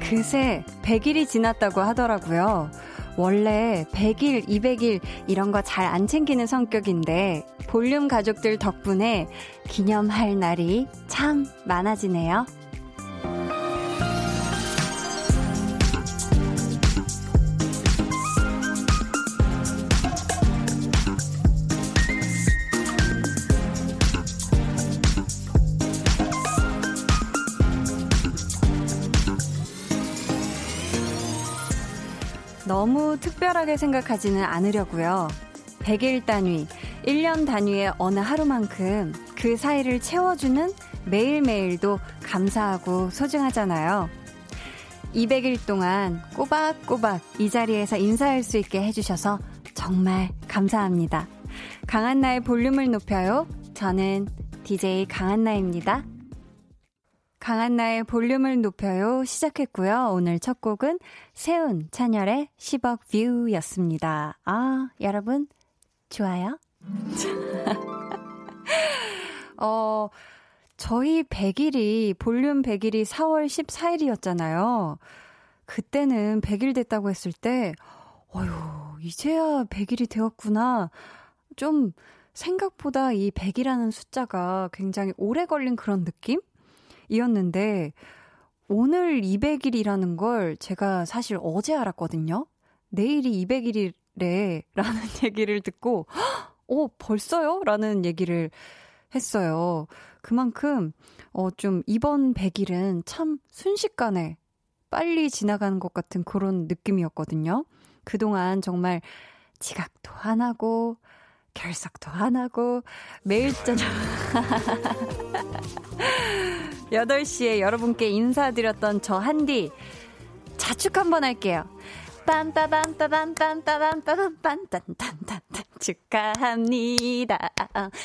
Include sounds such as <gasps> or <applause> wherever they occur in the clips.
그새 100일이 지났다고 하더라고요. 원래 100일, 200일 이런 거 잘 안 챙기는 성격인데 볼륨 가족들 덕분에 기념할 날이 참 많아지네요. 특별하게 생각하지는 않으려고요. 100일 단위, 1년 단위의 어느 하루만큼 그 사이를 채워주는 매일매일도 감사하고 소중하잖아요. 200일 동안 꼬박꼬박 이 자리에서 인사할 수 있게 해주셔서 정말 감사합니다. 강한나의 볼륨을 높여요. 저는 DJ 강한나입니다. 강한나의 볼륨을 높여요 시작했고요. 오늘 첫 곡은 세운 찬열의 10억 뷰였습니다. 아, 여러분 좋아요? <laughs> 어, 저희 100일이 볼륨 100일이 4월 14일이었잖아요. 그때는 100일 됐다고 했을 때 어휴, 이제야 100일이 되었구나. 좀 생각보다 이 100이라는 숫자가 굉장히 오래 걸린 그런 느낌? 이었는데, 오늘 200일이라는 걸 제가 사실 어제 알았거든요? 내일이 200일이래. 라는 <laughs> 얘기를 듣고, 어, 벌써요? 라는 얘기를 했어요. 그만큼, 어, 좀 이번 100일은 참 순식간에 빨리 지나가는 것 같은 그런 느낌이었거든요. 그동안 정말 지각도 안 하고, 결석도 안 하고, 매일 저녁. <laughs> <laughs> 8시에 여러분께 인사드렸던 저 한디 자축 한번 할게요. 빰빠밤빠밤빰빠밤빠밤빰딴딴딴딴 축하합니다.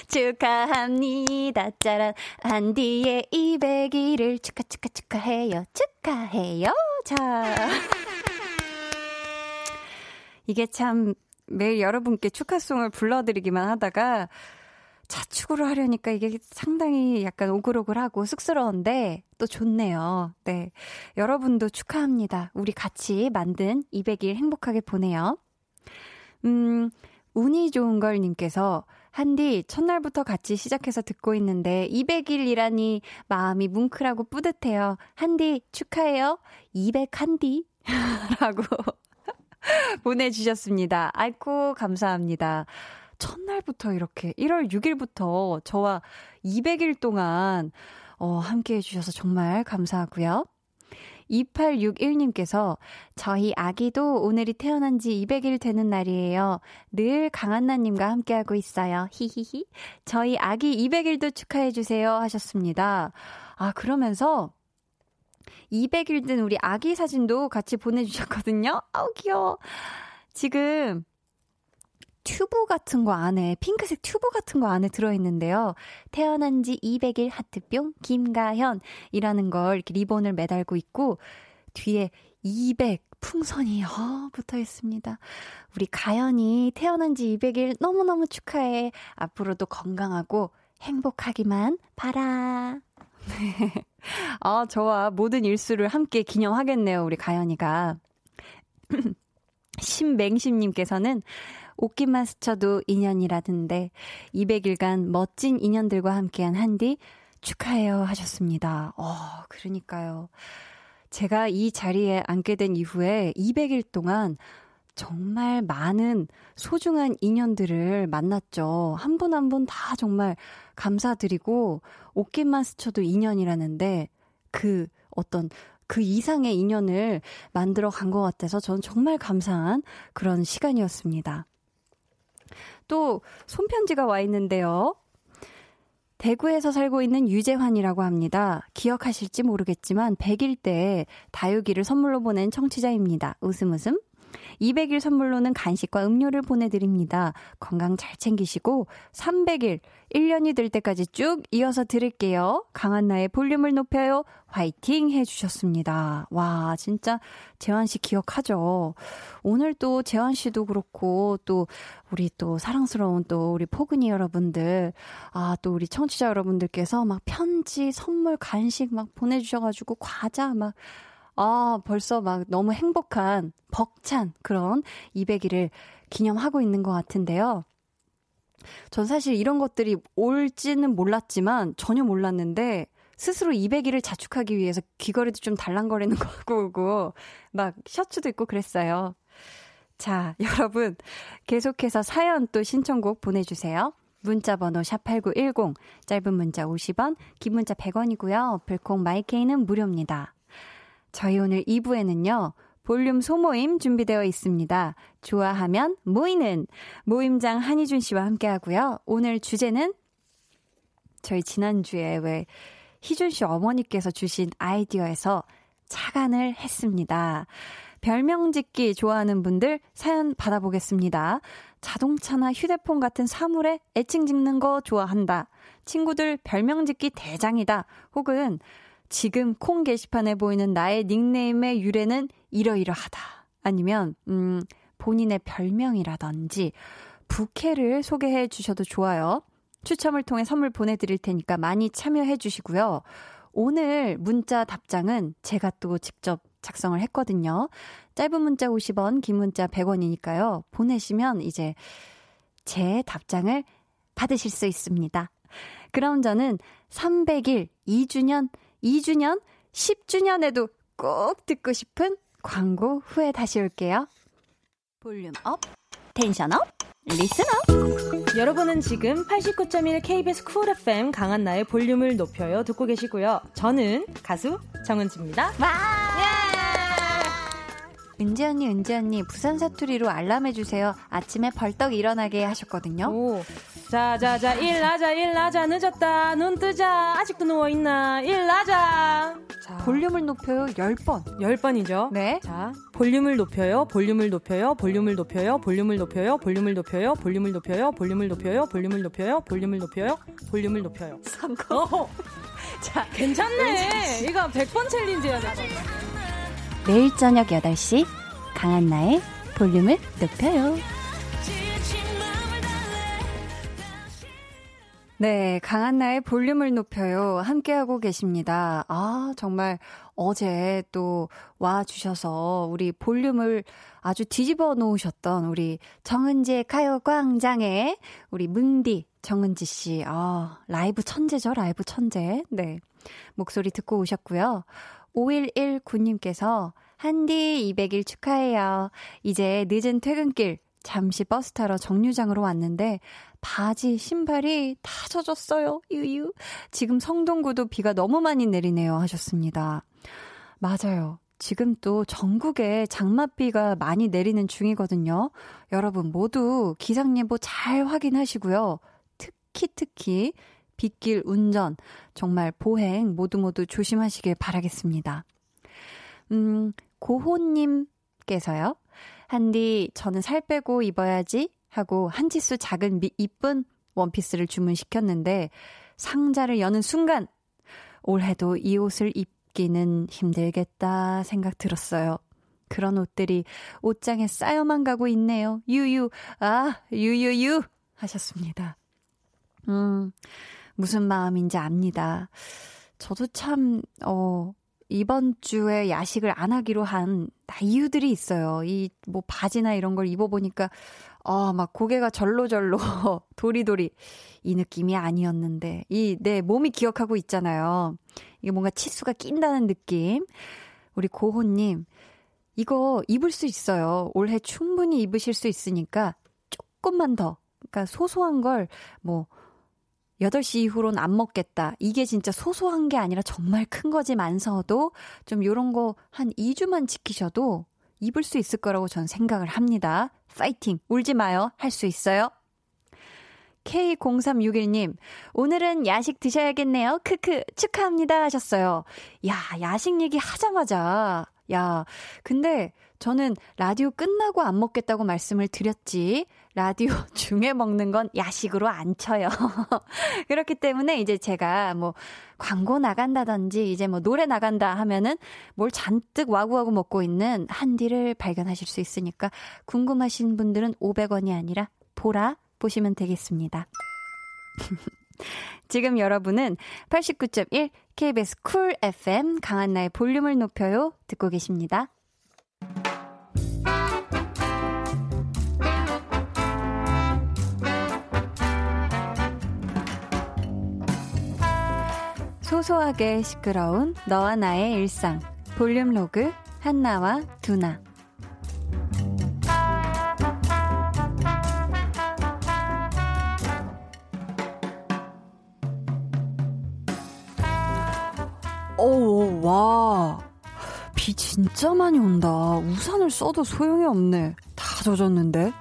축하합니다. 짜란 한디의 200일을 축하 축하 축하해요. 축하해요. 자. 이게 참 매일 여러분께 축하송을 불러드리기만 하다가 자축으로 하려니까 이게 상당히 약간 오글오글하고 쑥스러운데 또 좋네요. 네. 여러분도 축하합니다. 우리 같이 만든 200일 행복하게 보내요. 음, 운이 좋은 걸 님께서 한디 첫날부터 같이 시작해서 듣고 있는데 200일이라니 마음이 뭉클하고 뿌듯해요. 한디 축하해요. 200 한디 <laughs> 라고 <laughs> 보내주셨습니다. 아이고 감사합니다. 첫날부터 이렇게 1월 6일부터 저와 200일 동안 어, 함께 해주셔서 정말 감사하고요. 2861님께서 저희 아기도 오늘이 태어난 지 200일 되는 날이에요. 늘 강한나님과 함께하고 있어요. 히히히. 저희 아기 200일도 축하해주세요. 하셨습니다. 아, 그러면서 200일 된 우리 아기 사진도 같이 보내주셨거든요. 아우, 귀여워. 지금 튜브 같은 거 안에, 핑크색 튜브 같은 거 안에 들어있는데요. 태어난 지 200일 하트뿅 김가현이라는 걸 이렇게 리본을 매달고 있고, 뒤에 200 풍선이 어, 붙어 있습니다. 우리 가연이 태어난 지 200일 너무너무 축하해. 앞으로도 건강하고 행복하기만 바라. 네. <laughs> 아, 저와 모든 일수를 함께 기념하겠네요, 우리 가연이가. <clears throat> 신맹심님께서는 옷깃만 스쳐도 인연이라던데 200일간 멋진 인연들과 함께한 한디 축하해요 하셨습니다. 어, 그러니까요. 제가 이 자리에 앉게 된 이후에 200일 동안 정말 많은 소중한 인연들을 만났죠. 한 분 한 분 다 정말 감사드리고 옷깃만 스쳐도 인연이라는데 그 어떤 그 이상의 인연을 만들어 간 것 같아서 저는 정말 감사한 그런 시간이었습니다. 또 손편지가 와 있는데요. 대구에서 살고 있는 유재환이라고 합니다. 기억하실지 모르겠지만 100일 때 다육이를 선물로 보낸 청취자입니다. 웃음 웃음. 200일 선물로는 간식과 음료를 보내드립니다. 건강 잘 챙기시고 300일 1년이 될 때까지 쭉 이어서 들을게요. 강한나의 볼륨을 높여요. 화이팅 해주셨습니다. 와, 진짜 재환 씨 기억하죠? 오늘 또 재환 씨도 그렇고 또 우리 또 사랑스러운 또 우리 포근이 여러분들, 아, 또 우리 청취자 여러분들께서 막 편지, 선물, 간식 막 보내주셔가지고 과자 막 아, 벌써 막 너무 행복한, 벅찬 그런 200일을 기념하고 있는 것 같은데요. 전 사실 이런 것들이 올지는 몰랐지만, 전혀 몰랐는데, 스스로 200일을 자축하기 위해서 귀걸이도 좀 달랑거리는 <laughs> 거 하고 오고, 막 셔츠도 입고 그랬어요. 자, <laughs> 여러분, 계속해서 사연 또 신청곡 보내주세요. 문자 번호 샵8910, 짧은 문자 50원, 긴 문자 100원이고요. 어플콩 마이케이는 무료입니다. 저희 오늘 2부에는요, 볼륨 소모임 준비되어 있습니다. 좋아하면 모이는 모임장 한희준 씨와 함께 하고요. 오늘 주제는 저희 지난주에 왜 희준 씨 어머니께서 주신 아이디어에서 착안을 했습니다. 별명 짓기 좋아하는 분들 사연 받아보겠습니다. 자동차나 휴대폰 같은 사물에 애칭 짓는 거 좋아한다. 친구들 별명 짓기 대장이다. 혹은 지금 콩 게시판에 보이는 나의 닉네임의 유래는 이러이러하다. 아니면, 음, 본인의 별명이라든지, 부캐를 소개해 주셔도 좋아요. 추첨을 통해 선물 보내드릴 테니까 많이 참여해 주시고요. 오늘 문자 답장은 제가 또 직접 작성을 했거든요. 짧은 문자 50원, 긴 문자 100원이니까요. 보내시면 이제 제 답장을 받으실 수 있습니다. 그럼 저는 300일, 2주년 2주년, 10주년에도 꼭 듣고 싶은 광고 후에 다시 올게요. volume up, tension up, listen up. 여러분은 지금 89.1 KBS Cool FM 강한나의 볼륨을 높여요 듣고 계시고요. 저는 가수 정은지입니다. 와! 예! 은지 언니, 은지 언니, 부산 사투리로 알람해주세요. 아침에 벌떡 일어나게 하셨거든요. 오, 자, 자, 자, 일나자, 일나자, 늦었다, 눈 뜨자, 아직도 누워있나, 일나자. 자, 볼륨을 높여요, 10번. 10번이죠? 네. 자, 볼륨을 높여요, 볼륨을 높여요, 볼륨을 높여요, 볼륨을 높여요, 볼륨을 높여요, 볼륨을 높여요, 볼륨을 높여요, 볼륨을 높여요, 볼륨을 높여요, 볼륨을 높여요. 성공. 자, 괜찮네. 이거 100번 챌린지야, 돼. 매일 저녁 8시, 강한나의 볼륨을 높여요. 네, 강한나의 볼륨을 높여요. 함께하고 계십니다. 아, 정말 어제 또 와 주셔서 우리 볼륨을 아주 뒤집어 놓으셨던 우리 정은지의 가요광장에 우리 뭉디 정은지 씨. 아, 라이브 천재죠, 라이브 천재. 네. 목소리 듣고 오셨고요. 5119님께서 한디 200일 축하해요. 이제 늦은 퇴근길 잠시 버스 타러 정류장으로 왔는데 바지, 신발이 다 젖었어요. 유유. 지금 성동구도 비가 너무 많이 내리네요. 하셨습니다. 맞아요. 지금 또 전국에 장맛비가 많이 내리는 중이거든요. 여러분 모두 기상예보 잘 확인하시고요. 특히 특히 빗길 운전 정말 보행 모두 모두 조심하시길 바라겠습니다. 음, 고호님께서요. 한디, 저는 살 빼고 입어야지 하고 한 치수 작은 미, 이쁜 원피스를 주문시켰는데 상자를 여는 순간 올해도 이 옷을 입기는 힘들겠다 생각 들었어요. 그런 옷들이 옷장에 쌓여만 가고 있네요. 유유, 아, 유유유 하셨습니다. 음, 무슨 마음인지 압니다. 저도 참, 어, 이번 주에 야식을 안 하기로 한 이유들이 있어요. 이 뭐 바지나 이런 걸 입어보니까 어, 막 고개가 절로절로 <laughs> 도리도리 이 느낌이 아니었는데 이 내 몸이 기억하고 있잖아요. 이게 뭔가 치수가 낀다는 느낌. 우리 고호님 이거 입을 수 있어요. 올해 충분히 입으실 수 있으니까 조금만 더. 그러니까 소소한 걸 뭐 8시 이후로는 안 먹겠다. 이게 진짜 소소한 게 아니라 정말 큰 거지만서도 좀 요런 거 한 2주만 지키셔도 입을 수 있을 거라고 전 생각을 합니다. 파이팅! 울지 마요. 할 수 있어요. K0361님, 오늘은 야식 드셔야겠네요. 크크, 축하합니다. 하셨어요. 야, 야식 얘기 하자마자. 야, 근데 저는 라디오 끝나고 안 먹겠다고 말씀을 드렸지. 라디오 <laughs> 중에 먹는 건 야식으로 안 쳐요. <laughs> 그렇기 때문에 이제 제가 뭐 광고 나간다든지 이제 뭐 노래 나간다 하면은 뭘 잔뜩 와구와구 먹고 있는 한디를 발견하실 수 있으니까 궁금하신 분들은 500원이 아니라 보라 보시면 되겠습니다. <laughs> 지금 여러분은 89.1 KBS Cool FM 강한나의 볼륨을 높여요 듣고 계십니다. 소소하게 시끄러운 너와 나의 일상 볼륨 로그 한나와 두나 오, 와. 비 진짜 많이 온다. 우산을 써도 소용이 없네. 다 젖었는데.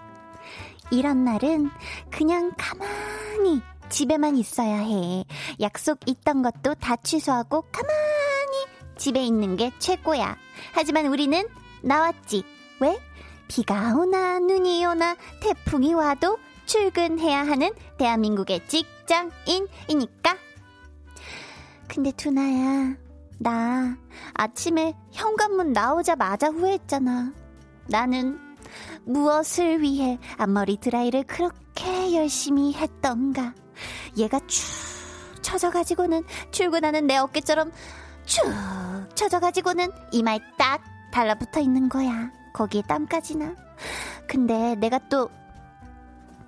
이런 날은 그냥 가만히 집에만 있어야 해. 약속 있던 것도 다 취소하고 가만히 집에 있는 게 최고야. 하지만 우리는 나왔지. 왜? 비가 오나 눈이 오나 태풍이 와도 출근해야 하는 대한민국의 직장인이니까. 근데 두나야, 나 아침에 현관문 나오자마자 후회했잖아. 나는 무엇을 위해 앞머리 드라이를 그렇게 열심히 했던가. 얘가 축 처져가지고는 출근하는 내 어깨처럼 축 처져가지고는 이마에 딱 달라붙어 있는 거야. 거기에 땀까지나. 근데 내가 또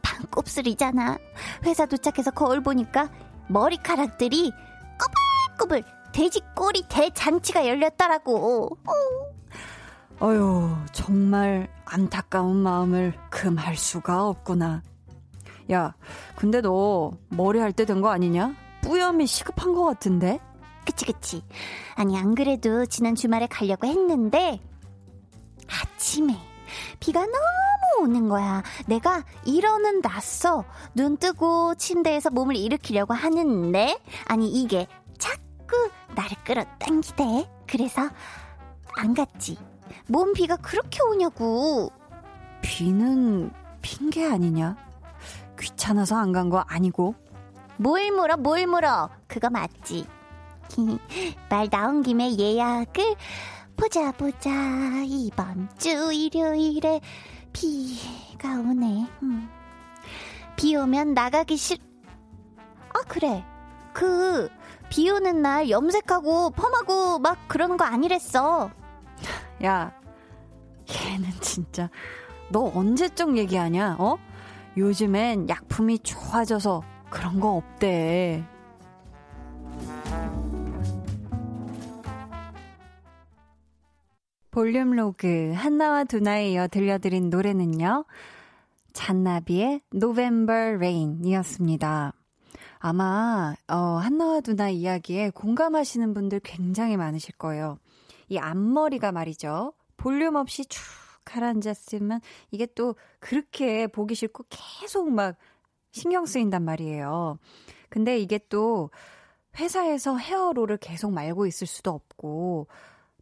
반곱슬이잖아. 회사 도착해서 거울 보니까 머리카락들이 꼬불꼬불 돼지 꼬리 대잔치가 열렸더라고. 어. 어휴, 정말 안타까운 마음을 금할 수가 없구나. 야, 근데 너 머리 할 때 된 거 아니냐? 뿌염이 시급한 것 같은데? 그치, 그치. 아니, 안 그래도 지난 주말에 가려고 했는데, 아침에 비가 너무 오는 거야. 내가 일어는 났어. 눈 뜨고 침대에서 몸을 일으키려고 하는데, 아니, 이게 자꾸 나를 끌어당기대. 그래서 안 갔지. 몸 비가 그렇게 오냐고. 비는 핑계 아니냐? 귀찮아서 안 간 거 아니고. 뭘 물어, 뭘 물어. 그거 맞지. <laughs> 말 나온 김에 예약을 보자, 보자. 이번 주 일요일에 비가 오네. 음. 비 오면 나가기 싫. 아, 그래. 그, 비 오는 날 염색하고 펌하고 막 그러는 거 아니랬어. 야, 걔는 진짜. 너 언제적 얘기하냐, 어? 요즘엔 약품이 좋아져서 그런 거 없대. 볼륨 로그 한나와 두나에 이어 들려드린 노래는요. 잔나비의 November Rain이었습니다. 아마 어, 한나와 두나 이야기에 공감하시는 분들 굉장히 많으실 거예요. 이 앞머리가 말이죠. 볼륨 없이 쭉 가라앉았으면 이게 또 그렇게 보기 싫고 계속 막 신경 쓰인단 말이에요. 근데 이게 또 회사에서 헤어롤을 계속 말고 있을 수도 없고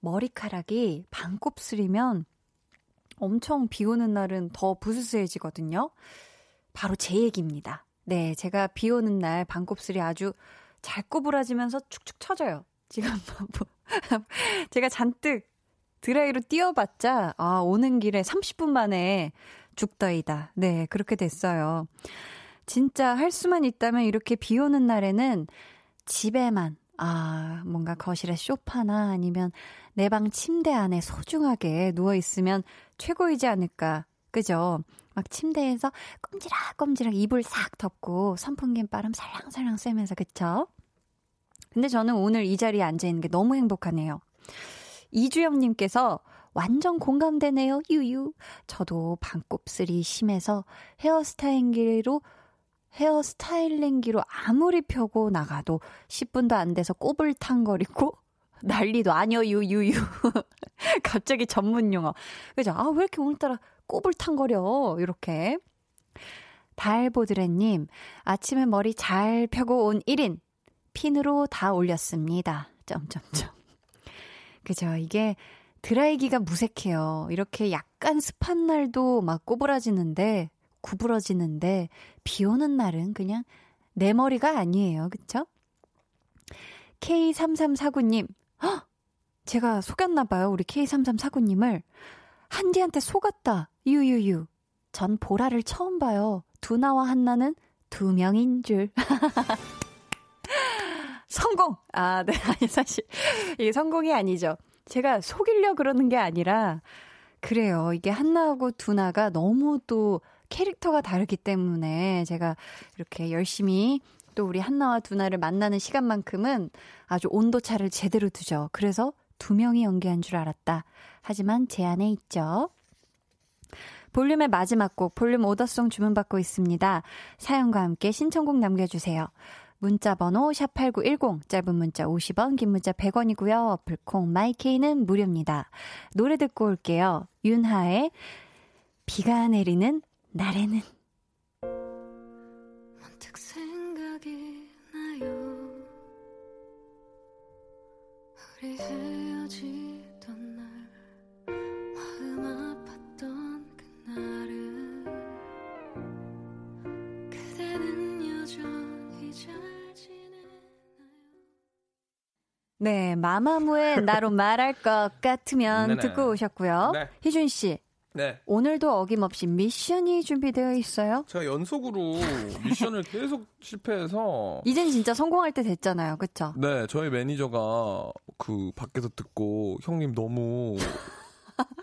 머리카락이 반곱슬이면 엄청 비 오는 날은 더 부스스해지거든요. 바로 제 얘기입니다. 네, 제가 비 오는 날 반곱슬이 아주 잘 구부러지면서 축축 처져요. 지금 뭐, <laughs> 제가 잔뜩 드라이로 띄워봤자, 아, 오는 길에 30분 만에 죽더이다. 네, 그렇게 됐어요. 진짜 할 수만 있다면 이렇게 비 오는 날에는 집에만, 아, 뭔가 거실에 쇼파나 아니면 내 방 침대 안에 소중하게 누워있으면 최고이지 않을까. 그죠? 막 침대에서 꼼지락꼼지락 이불 싹 덮고 선풍기 바람 살랑살랑 쐬면서, 그쵸? 근데 저는 오늘 이 자리에 앉아있는 게 너무 행복하네요. 이주영님께서 완전 공감되네요, 유유. 저도 반곱슬이 심해서 헤어스타일기로, 헤어스타일링기로 아무리 펴고 나가도 10분도 안 돼서 꼬불탕거리고 <laughs> 난리도 아니요, 유유유. <laughs> 갑자기 전문 용어. 그죠? 아, 왜 이렇게 오늘따라 꼬불탕거려? 이렇게. 달보드레님, 아침에 머리 잘 펴고 온 1인, 핀으로 다 올렸습니다. 점점점. 그죠. 이게 드라이기가 무색해요. 이렇게 약간 습한 날도 막 꼬부라지는데, 구부러지는데, 비 오는 날은 그냥 내 머리가 아니에요. 그쵸? K3349님, 헉! 제가 속였나봐요. 우리 K3349님을. 한디한테 속았다. 유유유. 전 보라를 처음 봐요. 두나와 한나는 두 명인 줄. <laughs> 성공! 아, 네. <laughs> 아니, 사실, 이게 성공이 아니죠. 제가 속이려 그러는 게 아니라, 그래요. 이게 한나하고 두나가 너무 또 캐릭터가 다르기 때문에 제가 이렇게 열심히 또 우리 한나와 두나를 만나는 시간만큼은 아주 온도차를 제대로 두죠. 그래서 두 명이 연기한 줄 알았다. 하지만 제 안에 있죠. 볼륨의 마지막 곡, 볼륨 오더송 주문받고 있습니다. 사연과 함께 신청곡 남겨주세요. 문자 번호 샵8910 짧은 문자 50원 긴 문자 100원이고요. 어플콩 마이케이는 무료입니다. 노래 듣고 올게요. 윤하의 비가 내리는 날에는 마마무의 나로 말할 것 같으면 네네. 듣고 오셨고요. 네. 희준 씨. 네. 오늘도 어김없이 미션이 준비되어 있어요? 제가 연속으로 미션을 계속 실패해서 이젠 진짜 성공할 때 됐잖아요. 그쵸? 네, 저희 매니저가 그 밖에서 듣고 형님 너무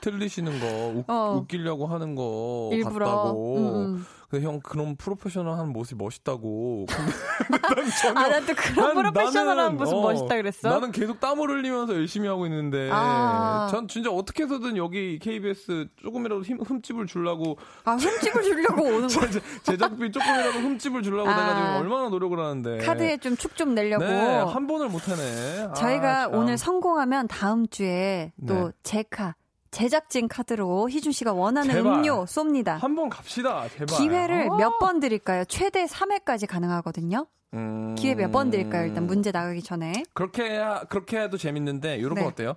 틀리시는 거 웃, 어. 웃 기려고 하는 거 일부러. 같다고. 음, 음. 근데 형 그런 프로페셔널한 모습이 멋있다고. <laughs> 전혀, 아, 나도 그런 프로페셔널한 모습 어, 멋있다 그랬어. 나는 계속 땀을 흘리면서 열심히 하고 있는데, 아. 전 진짜 어떻게 해서든 여기 KBS 조금이라도 힘, 흠집을 주려고. 아, 흠집을 주려고 <laughs> 오는 거 제작비 조금이라도 흠집을 주려고 아. 내가 지금 얼마나 노력을 하는데. 카드에 좀 축 좀 내려고. 네, 한 번을 못하네. 저희가 아, 오늘 성공하면 다음 주에 또 네. 제카. 제작진 카드로 희준 씨가 원하는 제발. 음료 쏩니다. 한 번 갑시다. 제발. 기회를 어. 몇번 드릴까요? 최대 3회까지 가능하거든요. 음... 기회 몇 번 드릴까요? 일단 문제 나가기 전에. 그렇게 해야, 그렇게 해도 재밌는데 이런 네. 거 어때요?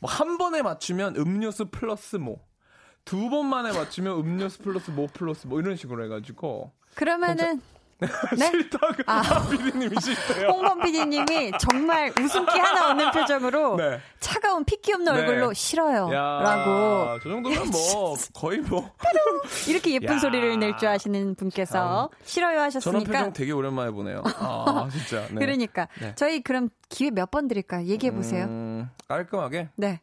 뭐 한 번에 맞추면 음료수 플러스 뭐. 두 번만에 맞추면 음료수 플러스 뭐 플러스 뭐 이런 식으로 해가지고. 그러면은 <laughs> 네? 싫다고 아, <laughs> 피디님이 싫대요. 홍범 피디님이 정말 웃음기 하나 없는 표정으로 네. 차가운 핏기 없는 네. 얼굴로 싫어요. 야, 라고. 저 정도면 뭐 <laughs> 거의 뭐 이렇게 예쁜 야, 소리를 낼 줄 아시는 분께서 참. 싫어요 하셨으니까. 저런 표정 되게 오랜만에 보네요. 아 진짜. 네. 그러니까 네. 저희 그럼 기회 몇 번 드릴까요? 얘기해 보세요. 음, 깔끔하게. 네.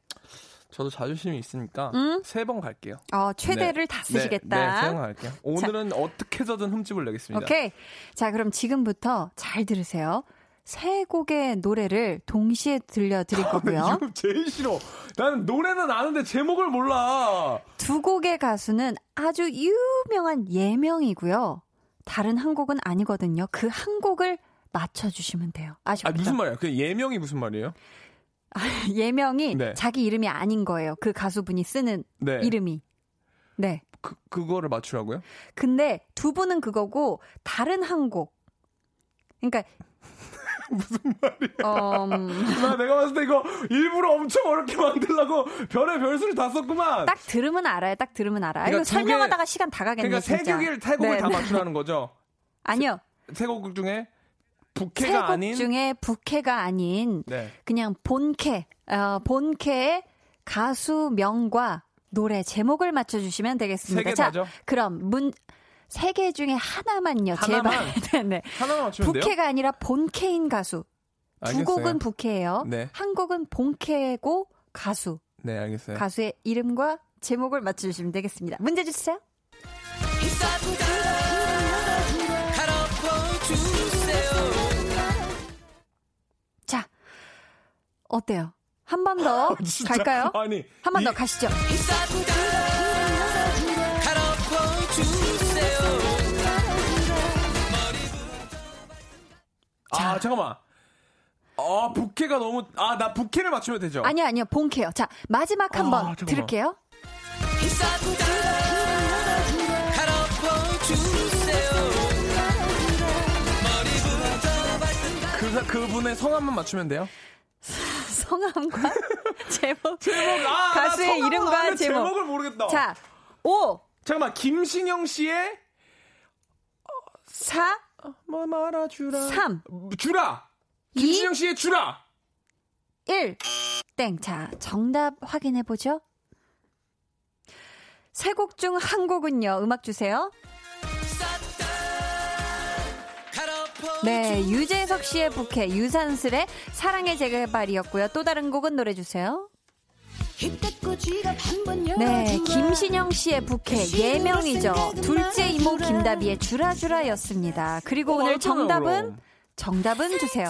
저도 자존심이 있으니까 음? 세번 갈게요. 어, 최대를 네. 다 쓰시겠다. 네, 네 세번 갈게요. 오늘은 자. 어떻게 해서든 흠집을 내겠습니다. 오케이. 자, 그럼 지금부터 잘 들으세요. 세 곡의 노래를 동시에 들려드릴 <laughs> 거고요. 이거 제일 싫어. 나는 노래는 아는데 제목을 몰라. 두 곡의 가수는 아주 유명한 예명이고요. 다른 한 곡은 아니거든요. 그 한 곡을 맞춰주시면 돼요. 아시죠? 아, 무슨 말이야? 그 예명이 무슨 말이에요? <laughs> 예명이 네. 자기 이름이 아닌 거예요. 그 가수분이 쓰는 네. 이름이. 네. 그, 그거를 맞추라고요? 근데 두 분은 그거고, 다른 한 곡. 그러니까. <laughs> 무슨 말이야? 음... <laughs> 나 내가 봤을 때 이거 일부러 엄청 어렵게 만들려고 별의 별수를 다 썼구만. 딱 들으면 알아요. 딱 들으면 알아요. 그러니까 이거 설명하다가 개, 시간 다 가겠네. 그러니까 세 곡을 세 곡을 네. 다 맞추라는 거죠. 아니요. 세곡 중에 부캐가 아닌 중에 부캐가 아닌 네. 그냥 본캐 어, 본캐의 가수명과 노래 제목을 맞춰주시면 되겠습니다. 자, 다죠? 그럼 문 세 개 중에 하나만요. 하나만? 제발. <laughs> 네, 네. 하나만 맞추면 부캐가 돼요? 아니라 본캐인 가수. 알겠어요. 두 곡은 부캐예요. 네. 한 곡은 본캐고 가수. 네, 알겠어요. 가수의 이름과 제목을 맞춰주시면 되겠습니다. 문제 주세요. 어때요? 한 번 더 <laughs> 갈까요? 아니 한 번 더 가시죠. 아, 자. 아 잠깐만. 아 부캐가 너무 아 나 부캐를 맞추면 되죠? 아니요 아니요 본캐요. 자 마지막 한번 아, 들을게요. 그, 그분의 성함만 맞추면 돼요? 성함과 <laughs> 제목. 제목, 아, 가수의 이름과 제목. 제목을 모르겠다. 자, 5. 잠깐만, 김신영 씨의 4. 뭐 말아주라. 3. 주라! 김신영 씨의 주라! 1. 땡. 자, 정답 확인해 보죠. 세 곡 중 한 곡은요, 음악 주세요. 네, 유재석 씨의 부캐, 유산슬의 사랑의 재개발이었고요. 또 다른 곡은 노래 주세요. 네, 김신영 씨의 부캐, 예명이죠. 둘째 이모 김다비의 주라주라였습니다. 그리고 어, 오늘 알잖아요, 정답은. 정답은 주세요.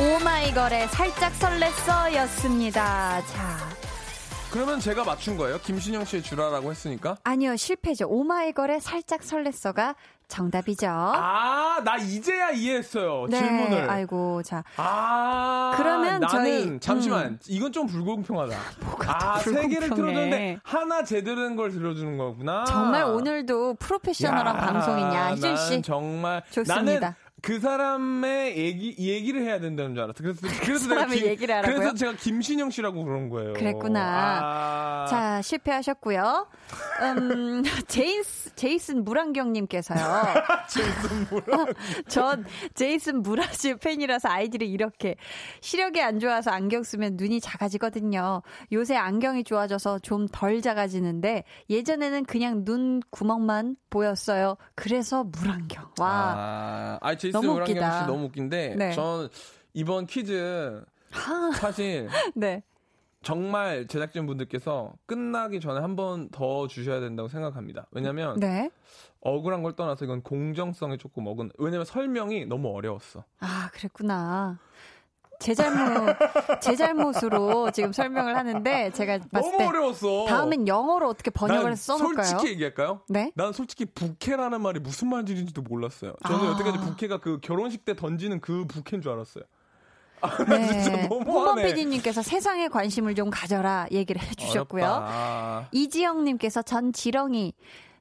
오마이걸의 살짝 설렜어 였습니다. 자, 그러면 제가 맞춘 거예요? 김신영 씨의 주라라고 했으니까? 아니요, 실패죠. 오마이걸의 살짝 설렜어가 정답이죠. 아, 나 이제야 이해했어요. 네, 질문을. 아이고, 자. 아, 그러면 저희- 잠시만 음. 이건 좀 불공평하다. 뭐가 아, 또세 개를 불공평해. 틀어줬는데 하나 제대로 된걸 들려주는 거구나. 정말 오늘도 프로페셔널한 야, 방송이냐, 희준 씨. 난 정말 좋습니다. 나는 그 사람의 얘기 얘기를 해야 된다는 줄 알았어. 그래서 그래서 내가 사람의 김- 얘기를 하라고요? 그래서 제가 김신영 씨라고 그런 거예요. 그랬구나. 아, 자, 실패하셨고요. 음, <laughs> 제이스, 제이슨 무란경님께서요. <laughs> 제이슨 무라. 전 제이슨 무라즈 팬이라서 아이들이 이렇게 시력이 안 좋아서 안경 쓰면 눈이 작아지거든요. 요새 안경이 좋아져서 좀 덜 작아지는데 예전에는 그냥 눈 구멍만 보였어요. 그래서 물안경. 와. 아, 아 제 이슨 너무 웃기다. 씨 너무 웃긴데 네. 전 이번 퀴즈 사실 <laughs> 네. 정말 제작진 분들께서 끝나기 전에 한 번 더 주셔야 된다고 생각합니다. 왜냐면 네. 억울한 걸 떠나서 이건 공정성에 조금 어긋. 왜냐면 설명이 너무 어려웠어. 아, 그랬구나. 제 잘못, 제 잘못으로 지금 설명을 하는데 제가 봤을 너무 때 어려웠어. 다음엔 영어로 어떻게 번역을 난 해서 써놓을까요? 솔직히 얘기할까요? 네? 난 솔직히 부캐라는 말이 무슨 말인지도 몰랐어요. 저는 아. 여태까지 부캐가 그 결혼식 때 던지는 그 부캐인 줄 알았어요. 네. 진짜. 홍범 PD님께서 세상에 관심을 좀 가져라 얘기를 해주셨고요. 이지영님께서 전 지렁이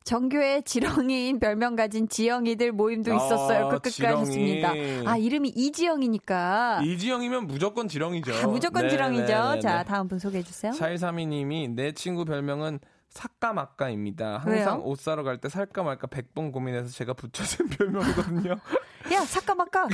정교의 지렁이인 별명 가진 지영이들 모임도 있었어요. 아, 끝끝 지렁이. 하셨습니다. 아 이름이 이지영이니까 이지영이면 무조건 지렁이죠. 아, 무조건 네, 지렁이죠. 네, 네, 자 네. 다음 분 소개해 주세요. 4132님이 내 친구 별명은 사까마까입니다. 항상 왜요? 옷 사러 갈 때 살까 말까 100번 고민해서 제가 붙여준 <laughs> 별명이거든요. 야 사까마까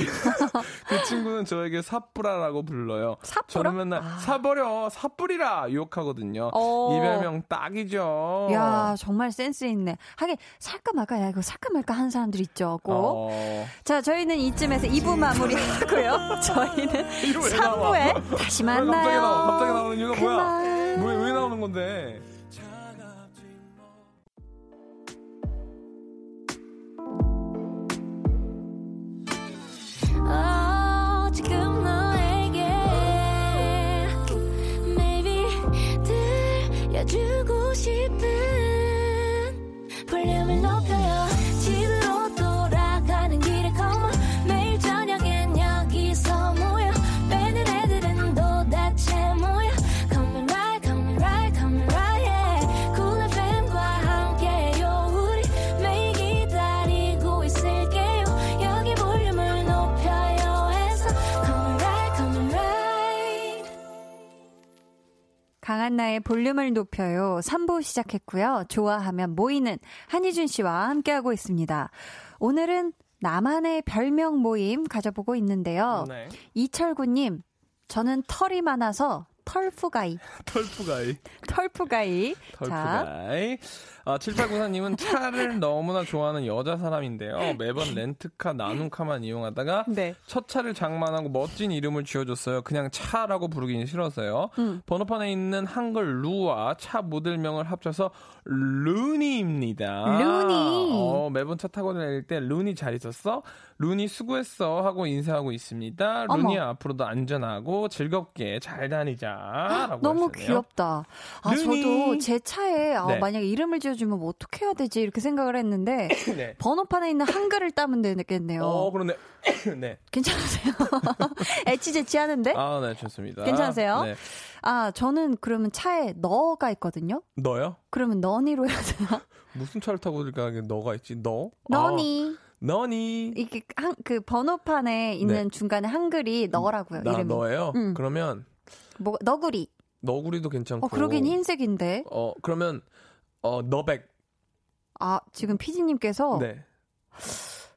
그 친구는 저에게 사뿌라라고 불러요. 사뿌라? 저는 맨날 아. 사버려 사뿌리라 유혹하거든요. 어. 이 별명 딱이죠. 야 정말 센스 있네. 하긴 살까 말까 야 이거 살까 말까 하는 사람들 있죠. 꼭. 어. 자 저희는 이쯤에서 2부 마무리하고요. <laughs> 저희는 이거 왜 나와? 3부에 다시 왜 만나요. 갑자기 나와? 갑자기 나오는 이유가 뭐야? 왜, 왜 나오는 건데? 들려주고 싶은 강한나의 볼륨을 높여요. 3부 시작했고요. 좋아하면 모이는 한희준 씨와 함께하고 있습니다. 오늘은 나만의 별명 모임 가져보고 있는데요. 네. 이철구님, 저는 털이 많아서 털푸가이. <laughs> 털푸가이. 털푸가이. 자, 털푸가이. 아, 7894님은 차를 너무나 좋아하는 여자 사람인데요. 매번 렌트카, 나눔카만 이용하다가 네. 첫 차를 장만하고 멋진 이름을 지어줬어요. 그냥 차라고 부르기는 싫어서요. 음. 번호판에 있는 한글 루와 차 모델명을 합쳐서 루니입니다. 루니. 어, 매번 차 타고 다닐 때 루니 잘 있었어? 루니 수고했어 하고 인사하고 있습니다. 루니. 앞으로도 안전하고 즐겁게 잘 다니자. 너무 하시네요. 귀엽다. 아, 눈이. 저도 제 차에 아, 네. 만약에 이름을 지어 주면 뭐 어떻게 해야 되지? 이렇게 생각을 했는데 <coughs> 네. 번호판에 있는 한글을 따면 되겠네요. 어, 그러네. <coughs> 네. 괜찮으세요? <laughs> 애치제치 하는데? 아, 네, 좋습니다. 괜찮으세요? 네. 아, 저는 그러면 차에 너가 있거든요? 너요? 그러면 너니로 해야 되나? <laughs> 무슨 차를 타고 들까 너가 있지? 너? 너니. 아, 너니. 이게 한, 그 번호판에 있는 중간에 한글이 너라고요, 나 이름이. 너예요? 음. 그러면 뭐, 너구리. 너구리도 괜찮고. 어, 그러긴 흰색인데. 어, 그러면 어, 너백. 아, 지금 피디님께서 네.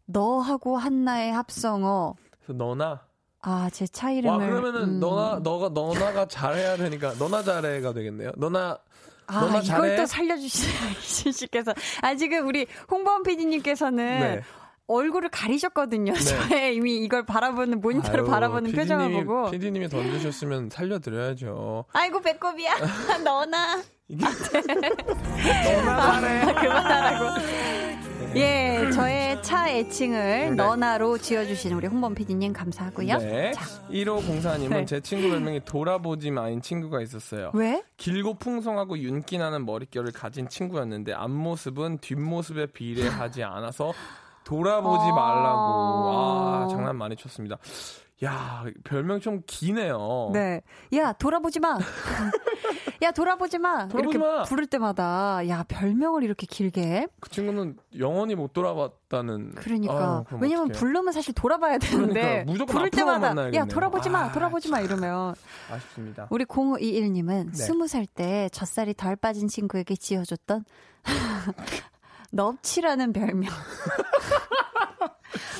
너하고 한나의 합성어. 그래서 너나 아, 제 차 이름을. 와 그러면은 음. 너나 너가 너나가 잘해야 되니까 너나 잘해가 되겠네요. 너나 아, 너나 이걸 잘해? 또 살려주시네요, <laughs> 이신 씨께서. 아, 지금 우리 홍범 PD님께서는 네. 얼굴을 가리셨거든요. 저의 이미 이걸 바라보는, 모니터를 아유, 바라보는 표정을 PD님이 보고. PD님이 던지셨으면 살려드려야죠. 아이고, 배꼽이야. <laughs> 너나. 이게 너나 잘해. 그만하라고. 예, 저의 차 애칭을 네. 너나로 지어주신 우리 홍범 PD님 감사하고요. 네. 자, 1504님은 네. 제 친구 별명이 돌아보지 마인 친구가 있었어요. 왜? 길고 풍성하고 윤기 나는 머릿결을 가진 친구였는데 앞모습은 뒷모습에 비례하지 않아서 돌아보지 아. 말라고. 아, 장난 많이 쳤습니다. 야, 별명 좀 기네요. 네. 야, 돌아보지 마. <laughs> 야, 돌아보지 마. 돌아보지 이렇게 마. 부를 때마다, 야, 별명을 이렇게 길게. 그 친구는 영원히 못 돌아봤다는. 그러니까. 아유, 왜냐면. 부르면 사실 돌아봐야 되는데. 그러니까 무조건 부를 때마다, 야, 만나야겠네요. 돌아보지 마, 아, 돌아보지 마, 이러면. 아쉽습니다. 우리 0521님은 네. 스무 살때 젖살이 덜 빠진 친구에게 지어줬던 넙치라는 별명. <laughs>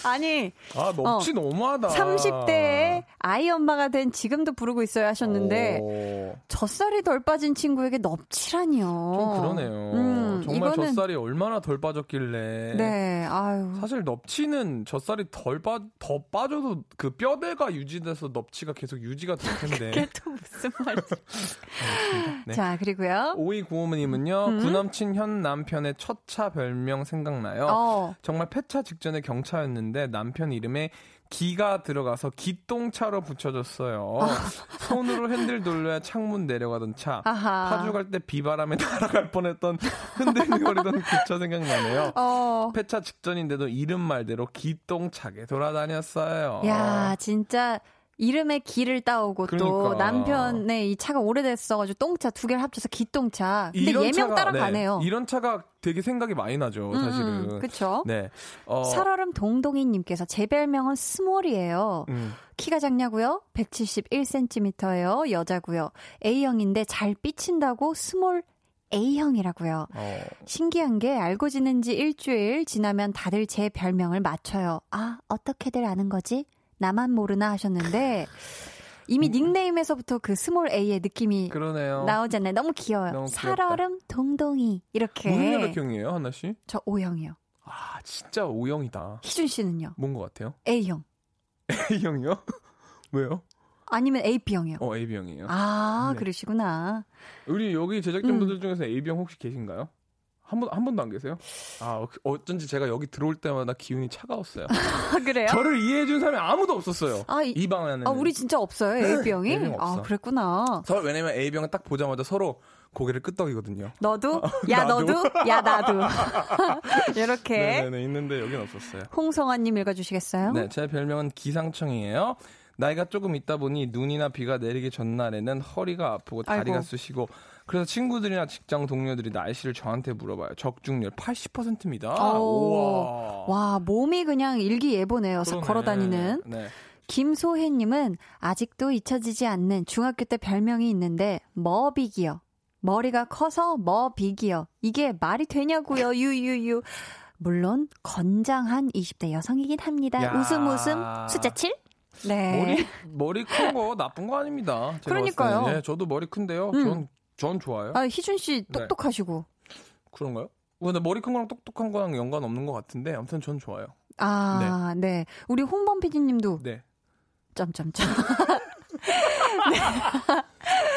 아니, 아, 넙치 너무하다. 30대에 아이 엄마가 된 지금도 부르고 있어요 하셨는데, 오, 젖살이 덜 빠진 친구에게 넙치라니요. 좀 그러네요. 음, 정말 이거는- 젖살이 얼마나 덜 빠졌길래. 네, 아유. 사실 넙치는 젖살이 덜 빠, 더 빠져도 그 뼈대가 유지돼서 넙치가 계속 유지가 될 <laughs> 텐데. 그게 또 무슨 말이지? 네. 자, 그리고요. 오이 구호모님은요, 구남친 현 남편의 첫 차 별명 생각나요. 어, 정말 폐차 직전에 경 차였는데 남편 이름에 기가 들어가서 기똥차로 붙여줬어요. 손으로 핸들 돌려야 창문 내려가던 차. 아하. 파주 갈 때 비바람에 <laughs> 날아갈 뻔했던 흔들거리던 그 차 생각나네요. 어. 폐차 직전인데도 이름 말대로 기똥차게 돌아다녔어요. 야, 진짜 이름에 기를 따오고 또 그러니까. 남편의 이 차가 오래됐어가지고 똥차 두 개를 합쳐서 기똥차. 근데 예명 따라가네요. 네, 이런 차가 되게 생각이 많이 나죠, 사실은. 음, 그쵸? 네. 어, 살얼음 동동이님께서 제 별명은 스몰이에요. 음, 키가 작냐고요? 171cm예요. 여자고요. A형인데 잘 삐친다고 small A형이라고요. 어, 신기한 게 알고 지낸 지 일주일 지나면 다들 제 별명을 맞춰요. 아, 어떻게들 아는 거지? 나만 모르나 하셨는데 이미 닉네임에서부터 그 small A의 느낌이 그러네요. 나오잖아요. 너무 귀여워요. 너무. 살얼음 동동이 이렇게. 무슨 혈액형이에요, 한나 씨? 저 O형이요. 아, 진짜 O형이다. 희준 씨는요? 뭔 것 같아요? A형. A형이요? <laughs> 왜요? 아니면 AB형이요. 어, AB형이에요. 아, 네. 그러시구나. 우리 여기 제작진분들 음. 중에서 AB형 혹시 계신가요? 한 번, 한 번도 안 계세요? 아, 어쩐지 제가 여기 들어올 때마다 기운이 차가웠어요. <laughs> 아, 그래요? 저를 이해해준 사람이 아무도 없었어요. 아, 이, 이 방안에. 아, 우리 진짜 없어요, AB형이? A병 아, 없어. 그랬구나. 서로 왜냐면 A병을 딱 보자마자 서로 고개를 끄덕이거든요. 너도? 야, 나도? 너도? 야, 나도. <laughs> 이렇게. 네네네, 있는데 여긴 없었어요. 홍성환님 읽어주시겠어요? 네, 제 별명은 기상청이에요. 나이가 조금 있다 보니 눈이나 비가 내리기 전날에는 허리가 아프고 다리가 아이고. 쑤시고 그래서 친구들이나 직장 동료들이 날씨를 저한테 물어봐요. 적중률 80%입니다. 오. 와, 몸이 그냥 일기예보네요. 걸어 다니는. 네. 김소혜님은 아직도 잊혀지지 않는 중학교 때 별명이 있는데, 머비기요. 머리가 커서 머비기요. 이게 말이 되냐고요, 유유유. 물론, 건장한 20대 여성이긴 합니다. 야. 웃음 웃음. 숫자 7? 네. 머리 머리 큰 거 나쁜 거 아닙니다. 그러니까요. 예, 저도 머리 큰데요. 음. 전, 전 좋아요. 아, 희준씨 네. 똑똑하시고. 그런가요? 근데 머리 큰 거랑 똑똑한 거랑 연관 없는 것 같은데 아무튼 전 좋아요. 아, 네. 우리 홍범 PD님도 네. 점점점. <laughs>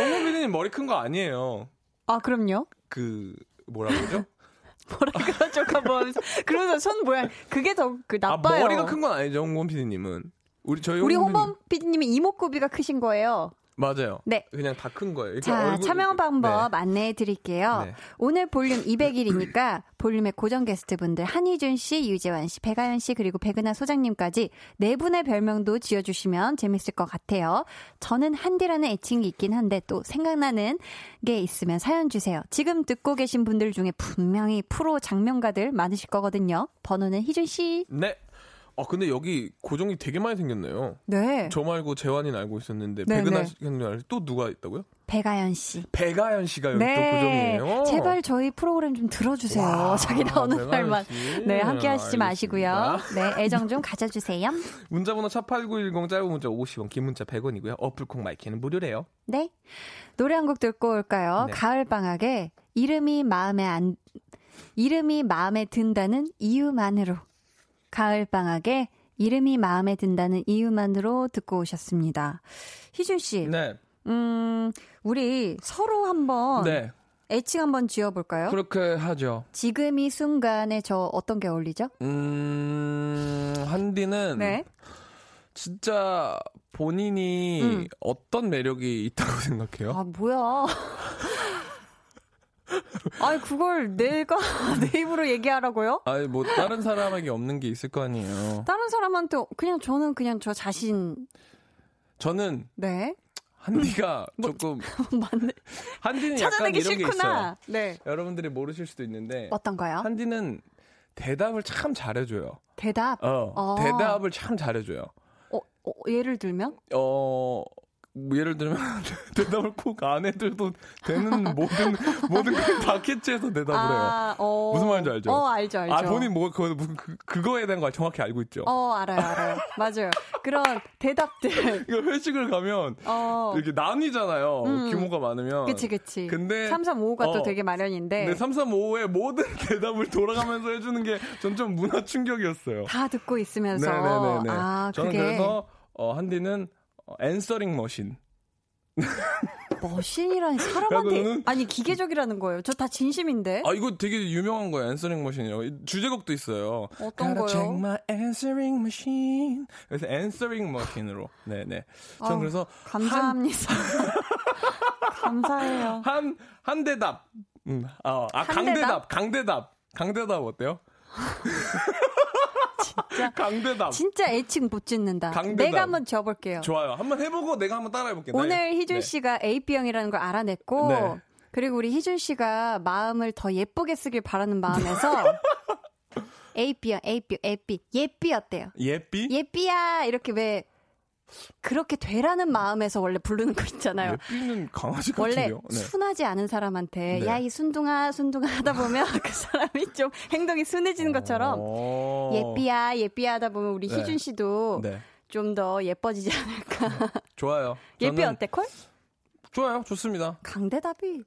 홍범빈님 머리 큰 거 아니에요. 아, 그럼요. 그 뭐라 그러죠? <laughs> 뭐라 그러죠? 뭐, 그러면서 손 뭐야? 그게 더그아 나빠요. 머리가 큰 건 아니죠, 홍범 PD님은. 우리 저희 우리 홍범 홍범 PD님이 이목구비가 크신 거예요. 맞아요. 네. 그냥 다 큰 거예요. 자, 참여 방법 네. 안내해 드릴게요. 네. 오늘 볼륨 <laughs> 200일이니까 볼륨의 고정 게스트분들 한희준 씨, 유재환 씨, 배가연 씨 그리고 백은하 소장님까지 네 분의 별명도 지어 주시면 재밌을 것 같아요. 저는 한디라는 애칭이 있긴 한데 또 생각나는 게 있으면 사연 주세요. 지금 듣고 계신 분들 중에 분명히 프로 장명가들 많으실 거거든요. 번호는 희준 씨. 네. 아 근데 여기 고정이 되게 많이 생겼네요. 네. 저 말고 재환이는 알고 있었는데 네, 백은하 네. 씨또 누가 있다고요? 배가연 씨. 배가연 씨가 여기 네. 또 고정이에요. 제발 저희 프로그램 좀 들어주세요. 와, <laughs> 자기 나오는 날만. 네, 함께 하시지 마시고요. 네, 애정 좀 가져주세요. 문자번호 샵8910 짧은 문자 50원, 긴 문자 100원이고요. 어플 콩 my K는 무료래요. 네. 노래 한 곡 듣고 올까요? 네. 가을 방학에 이름이 마음에 안 이름이 마음에 든다는 이유만으로 가을 방학에 이름이 마음에 든다는 이유만으로 듣고 오셨습니다. 희준 씨. 네. 음, 우리 서로 한번 네. 애칭 한번 지어볼까요? 그렇게 하죠. 지금 이 순간에 저 어떤 게 어울리죠? 음, 한디는 네. 진짜 본인이 음. 어떤 매력이 있다고 <laughs> 생각해요? 아, 뭐야. 아니 그걸 내가 <laughs> 내 입으로 얘기하라고요? 아니 뭐 다른 사람에게 없는 게 있을 거 아니에요. 다른 사람한테 그냥 저는 그냥 저 자신. 저는 네. 한디가 뭐, 조금 <laughs> 맞네. 한디는 약간 이런 싫구나. 게 있어요. 네. 여러분들이 모르실 수도 있는데 어떤가요? 한디는 대답을 참 잘해줘요. 대답? 어, 어. 대답을 참 잘해줘요. 어, 어, 예를 들면? 어, 뭐 예를 들면 <laughs> 대답을 꼭 안 해도 되는 모든 모든 걸다 캐치해서 대답을 아, 해요. 어, 무슨 말인지 알죠? 어, 알죠, 알죠. 아, 본인 뭐 그, 그, 그거에 대한 걸 정확히 알고 있죠. 어, 알아요, 알아요. 맞아요. 그런 대답들. <laughs> 이거 회식을 가면 어. 이렇게 나뉘잖아요. 음. 규모가 많으면. 그치, 그치. 근데 3355가 어, 또 되게 마련인데. 네, 3355의 모든 <laughs> 대답을 돌아가면서 해주는 게 전 좀 문화 충격이었어요. 다 듣고 있으면서. 네네네. 아, 저는 그게... 그래서 어, 한디는 answering machine. machine이라니 사람한테 아니 기계적이라는 거예요. 저 다 진심인데. 아 이거 되게 유명한 거예요. answering machine이라고 주제곡도 있어요. 어떤 거요? My answering machine. 그래서 answering machine으로. 네네. 전 아, 그래서 감사합니다. 한, <laughs> 감사해요. 한 한 대답. 음, 아, 아 강대답, 강대답, 강대답 어때요? <laughs> 진짜 <laughs> 강대답. 진짜 애칭 못 짓는다. 강대답. 내가 한번 지어볼게요. 좋아요. 한번 해보고 내가 한번 따라해볼게요. 오늘 네. 희준 씨가 네. AB형이라는 걸 알아냈고 네. 그리고 우리 희준 씨가 마음을 더 예쁘게 쓰길 바라는 마음에서 A형, A형, A삐, 예삐 어때요? 예삐? 예삐야 이렇게 왜 그렇게 되라는 마음에서 원래 부르는 거 있잖아요. 예삐는 강아지 같은요 원래 네. 순하지 않은 사람한테 네. 야이 순둥아 순둥아 하다 보면 <laughs> 그 사람이 좀 행동이 순해지는 것처럼 어. 예삐야 예삐야 하다 보면 우리 네. 희준 씨도 네. 좀더 예뻐지지 않을까. 좋아요. 예삐 어때 콜? 좋아요. 좋습니다. 강대답이.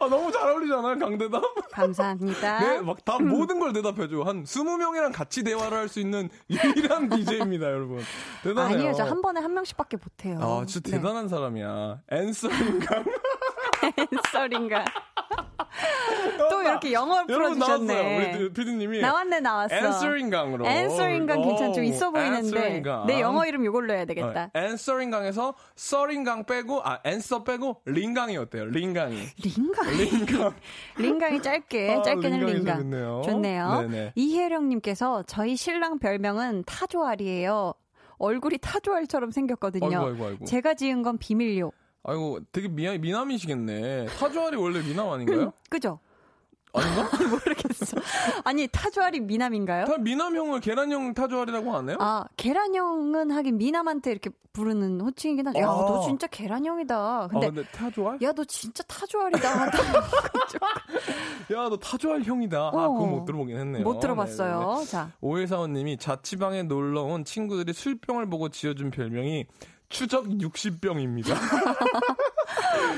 아, 너무 잘 어울리잖아요, 강대답. 감사합니다. 네, 막 다 모든 걸 대답해줘. 한 20명이랑 같이 대화를 할 수 있는 유일한 <laughs> DJ입니다, 여러분. 대단해요. 아니요, 저 한 번에 한 명씩밖에 못해요. 아, 진짜 네. 대단한 사람이야. 앤서인가? 앤서인가? <laughs> 또 이렇게 영어를 풀어주셨네. 우리 피디님이 나왔네 나왔어. answering 강으로. answering 강 괜찮 좀 있어 보이는데 내 영어 이름 이걸로 해야 되겠다. 어, answering 강에서 써링 강 빼고 아 answer 빼고 링강이 어때요? 링강이. 링강. 링강. 링강이 짧게 아, 짧게는 링강. 좋네요. 좋네요. 네네. 이혜령님께서 저희 신랑 별명은 타조알이에요. 얼굴이 타조알처럼 생겼거든요. 아이고, 아이고, 아이고. 제가 지은 건 비밀요. 아이고, 되게 미, 미남이시겠네. 타조알이 원래 미남 아닌가요? <laughs> 그죠? 아닌가? <laughs> 모르겠어. 아니, 타조알이 미남인가요? 다 미남형을 계란형 타조알이라고 하네요? 아, 계란형은 하긴 미남한테 이렇게 부르는 호칭이긴 하죠. 아. 야, 너 진짜 계란형이다. 근데, 아, 근데 타조알? 야, 너 진짜 타조알이다. <laughs> 야, 너 타조알 형이다. 아, 어. 아, 그거 못 들어보긴 했네요. 못 들어봤어요. 네네. 자. 오일사원님이 자취방에 놀러 온 친구들이 술병을 보고 지어준 별명이 추적 60병입니다. <laughs>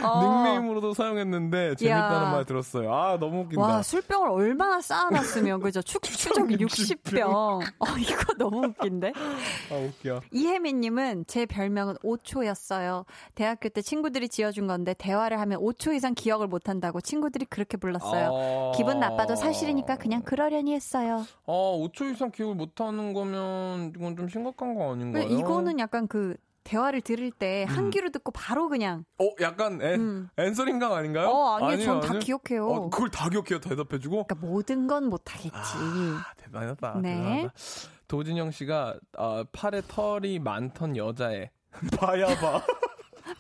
어. 닉네임으로도 사용했는데 재밌다는 야. 말 들었어요. 아 너무 웃긴다. 와 술병을 얼마나 쌓아놨으면 그죠? 추, 추적 60병. 어 이거 너무 웃긴데. 아 웃겨. 이혜민님은 제 별명은 5초였어요. 대학교 때 친구들이 지어준 건데 대화를 하면 5초 이상 기억을 못한다고 친구들이 그렇게 불렀어요. 아. 기분 나빠도 사실이니까 그냥 그러려니 했어요. 아 5초 이상 기억을 못하는 거면 이건 좀 심각한 거 아닌가요? 이거는 약간 그 대화를 들을 때한 음. 귀로 듣고 바로 그냥. 어, 약간 애, 음. 앤서링강 아닌가요? 어, 아니요. 전다 기억해요. 어, 그걸 다 기억해요. 대답해주고. 그러니까 모든 건 못하겠지. 아, 대단하다. 네. 대단하다. 도진영 씨가 어, 팔에 털이 많던 여자애. 봐야 봐.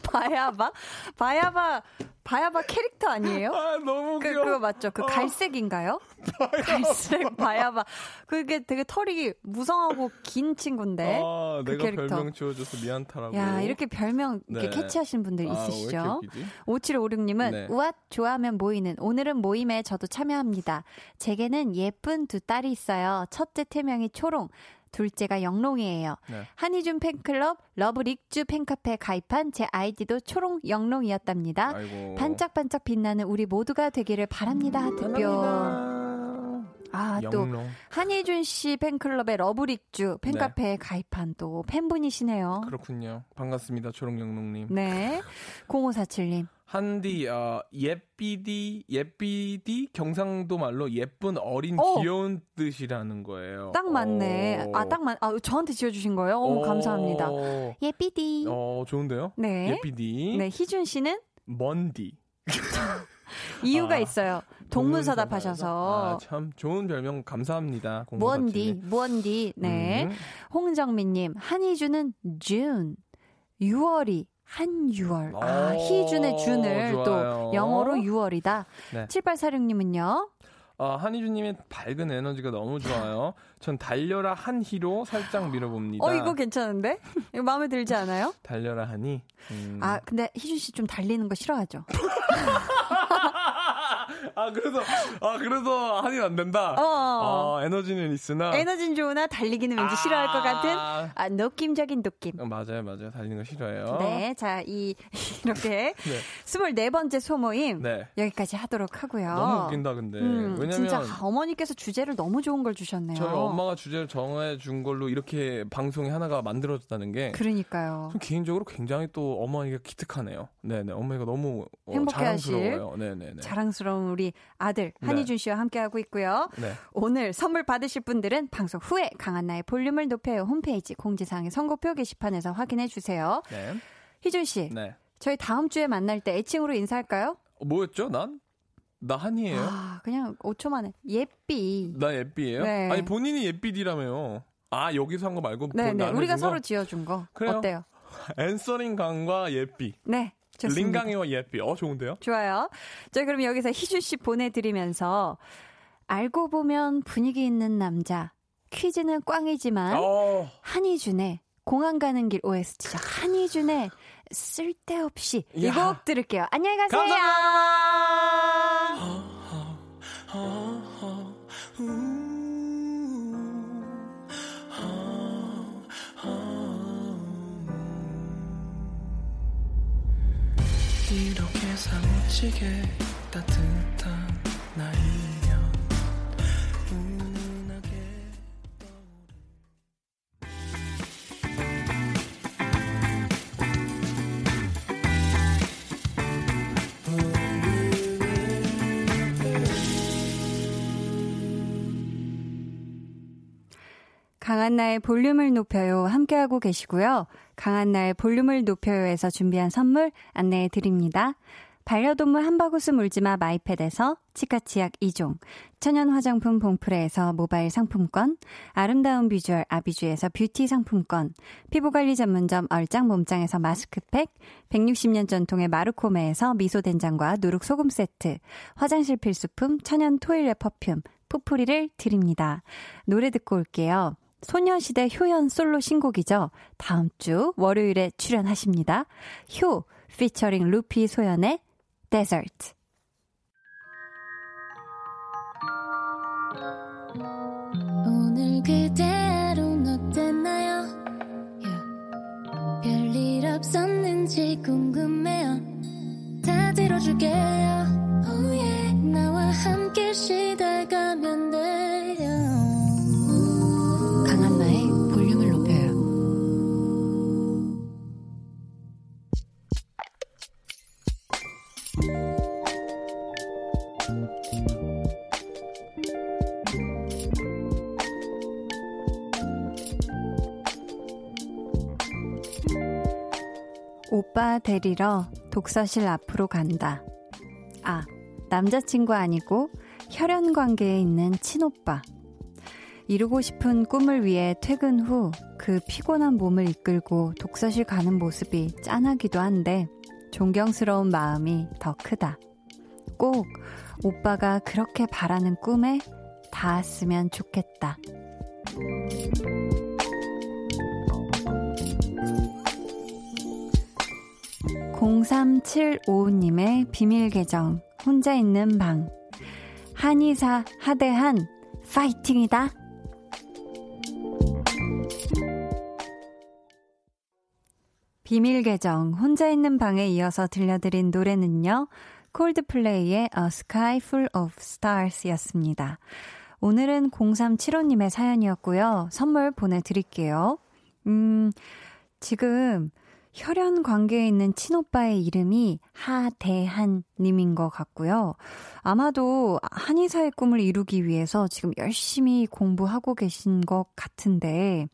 봐야 봐? 봐야 봐. 바야바 캐릭터 아니에요? 아, 너무 그, 그거 맞죠? 그 어. 갈색인가요? 바야바. 갈색 바야바. 그게 되게 털이 무성하고 긴 친구인데. 아, 그 내가 캐릭터. 별명 지어줘서 미안타라고. 야, 이렇게 별명 이렇게 네. 캐치하신 분들 아, 있으시죠? 5756님은 네. 우앗 좋아하면 모이는 오늘은 모임에 저도 참여합니다. 제게는 예쁜 두 딸이 있어요. 첫째 태명이 초롱, 둘째가 영롱이에요. 네. 한희준 팬클럽 러브릭주 팬카페 가입한 제 아이디도 초롱 영롱이었답니다. 아이고. 반짝반짝 빛나는 우리 모두가 되기를 바랍니다. 하트표. 아, 또 한희준 씨 팬클럽의 러브릭주 팬카페에 네. 가입한 또 팬분이시네요. 그렇군요. 반갑습니다. 초롱영롱님. 네. <laughs> 0547님. 한디 어, 예삐디 예삐디 경상도 말로 예쁜 어린 오! 귀여운 뜻이라는 거예요. 딱 맞네. 아 딱 맞. 아 저한테 지어주신 거예요. 어머 감사합니다. 예삐디. 어 좋은데요? 네. 예삐디. 네 희준 씨는 먼디. <laughs> 이유가 아, 있어요. 동문서답 하셔서. 아, 참 좋은 별명 감사합니다. 먼디, 먼디. 네. 음. 홍정민님, 한희주는 준. 6월이 한유월. 아, 희준의 준을 좋아요. 또 영어로 6월이다. 네. 7846님은요? 어, 한희준님의 밝은 에너지가 너무 좋아요. 전 달려라 한희로 살짝 밀어봅니다. 어, 이거 괜찮은데? 이거 마음에 들지 않아요? <laughs> 달려라 한희. 음. 아, 근데 희준 씨 좀 달리는 거 싫어하죠? <laughs> 아 그래서 아 그래서 한이 안 된다. 어, 어. 아, 에너지는 있으나 에너지는 좋으나 달리기는 왠지 아~ 싫어할 것 같은 아 느낌적인 느낌. 어, 맞아요, 맞아요. 달리는 거 싫어해요. 네, 자 이 <laughs> 이렇게 네. 24번째 소모임 네. 여기까지 하도록 하고요. 너무 웃긴다 근데. 음, 왜냐면 진짜 어머니께서 주제를 너무 좋은 걸 주셨네요. 저희 엄마가 주제를 정해 준 걸로 이렇게 방송이 하나가 만들어졌다는 게 그러니까요. 개인적으로 굉장히 또 어머니가 기특하네요. 네, 네. 어머니가 너무 어, 자랑스러워요. 네, 네, 네. 자랑스러운 우리 아들 네. 한희준 씨와 함께하고 있고요. 네. 오늘 선물 받으실 분들은 방송 후에 강한나의 볼륨을 높여요 홈페이지 공지사항의 선곡표 게시판에서 확인해 주세요. 네. 희준 씨, 네. 저희 다음 주에 만날 때 애칭으로 인사할까요? 어, 뭐였죠? 난? 나 한이에요. 아, 그냥 5초 만에 예삐. 나 예삐예요? 네. 아니 본인이 예삐디라며요. 아 여기서 한 거 말고 네네 네. 우리가 서로 지어준 거 그래요? 어때요? answering 강과 예삐. 네. 좋습니다. 링강이와 예삐. 어, 좋은데요? 좋아요. 자, 그럼 여기서 희준 씨 보내드리면서 알고 보면 분위기 있는 남자. 퀴즈는 꽝이지만 어. 한희준의 공항 가는 길 OST죠. 한희준의 쓸데없이 이 곡 들을게요. 안녕히 가세요. 감사합니다. <laughs> 이렇게 사무치게 따뜻한 강한나의 볼륨을 높여요 함께하고 계시고요. 강한나의 볼륨을 높여요에서 준비한 선물 안내해 드립니다. 반려동물 한바구스 물지마 마이패드에서 치카치약 2종, 천연 화장품 봉프레에서 모바일 상품권, 아름다운 비주얼 아비주에서 뷰티 상품권, 피부관리 전문점 얼짱 몸짱에서 마스크팩, 160년 전통의 마르코메에서 미소된장과 누룩소금 세트, 화장실 필수품 천연 toilet perfume, 푸프리를 드립니다. 노래 듣고 올게요. 소녀시대 효연 솔로 신곡이죠. 다음 주 월요일에 출연하십니다. 효 피처링 루피 소연의 Desert. 오늘 그대로는 어땠나요? Yeah. 별일 없었는지 궁금해요. 다 들어줄게요. Oh yeah. 나와 함께 시달가면 돼 오빠 데리러 독서실 앞으로 간다. 아, 남자친구 아니고 혈연 관계에 있는 친오빠. 이루고 싶은 꿈을 위해 퇴근 후 그 피곤한 몸을 이끌고 독서실 가는 모습이 짠하기도 한데 존경스러운 마음이 더 크다. 꼭 오빠가 그렇게 바라는 꿈에 닿았으면 좋겠다. 0375님의 비밀 계정, 혼자 있는 방. 한의사 하대한, 파이팅이다! 비밀 계정, 혼자 있는 방에 이어서 들려드린 노래는요, 콜드플레이의 A Sky Full of Stars 였습니다. 오늘은 0375님의 사연이었고요. 선물 보내드릴게요. 음, 지금 혈연 관계에 있는 친오빠의 이름이 하대한 님인 것 같고요. 아마도 한의사의 꿈을 이루기 위해서 지금 열심히 공부하고 계신 것 같은데,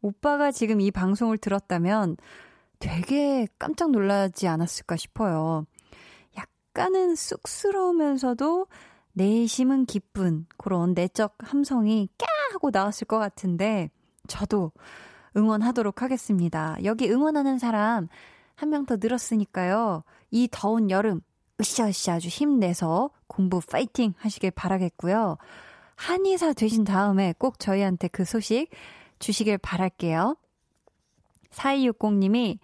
오빠가 지금 이 방송을 들었다면 되게 깜짝 놀라지 않았을까 싶어요. 약간은 쑥스러우면서도 내심은 기쁜 그런 내적 함성이 까 하고 나왔을 것 같은데, 저도 응원하도록 하겠습니다. 여기 응원하는 사람 한 명 더 늘었으니까요. 이 더운 여름 으쌰으쌰 아주 힘내서 공부 파이팅 하시길 바라겠고요. 한의사 되신 다음에 꼭 저희한테 그 소식 주시길 바랄게요. 4260님이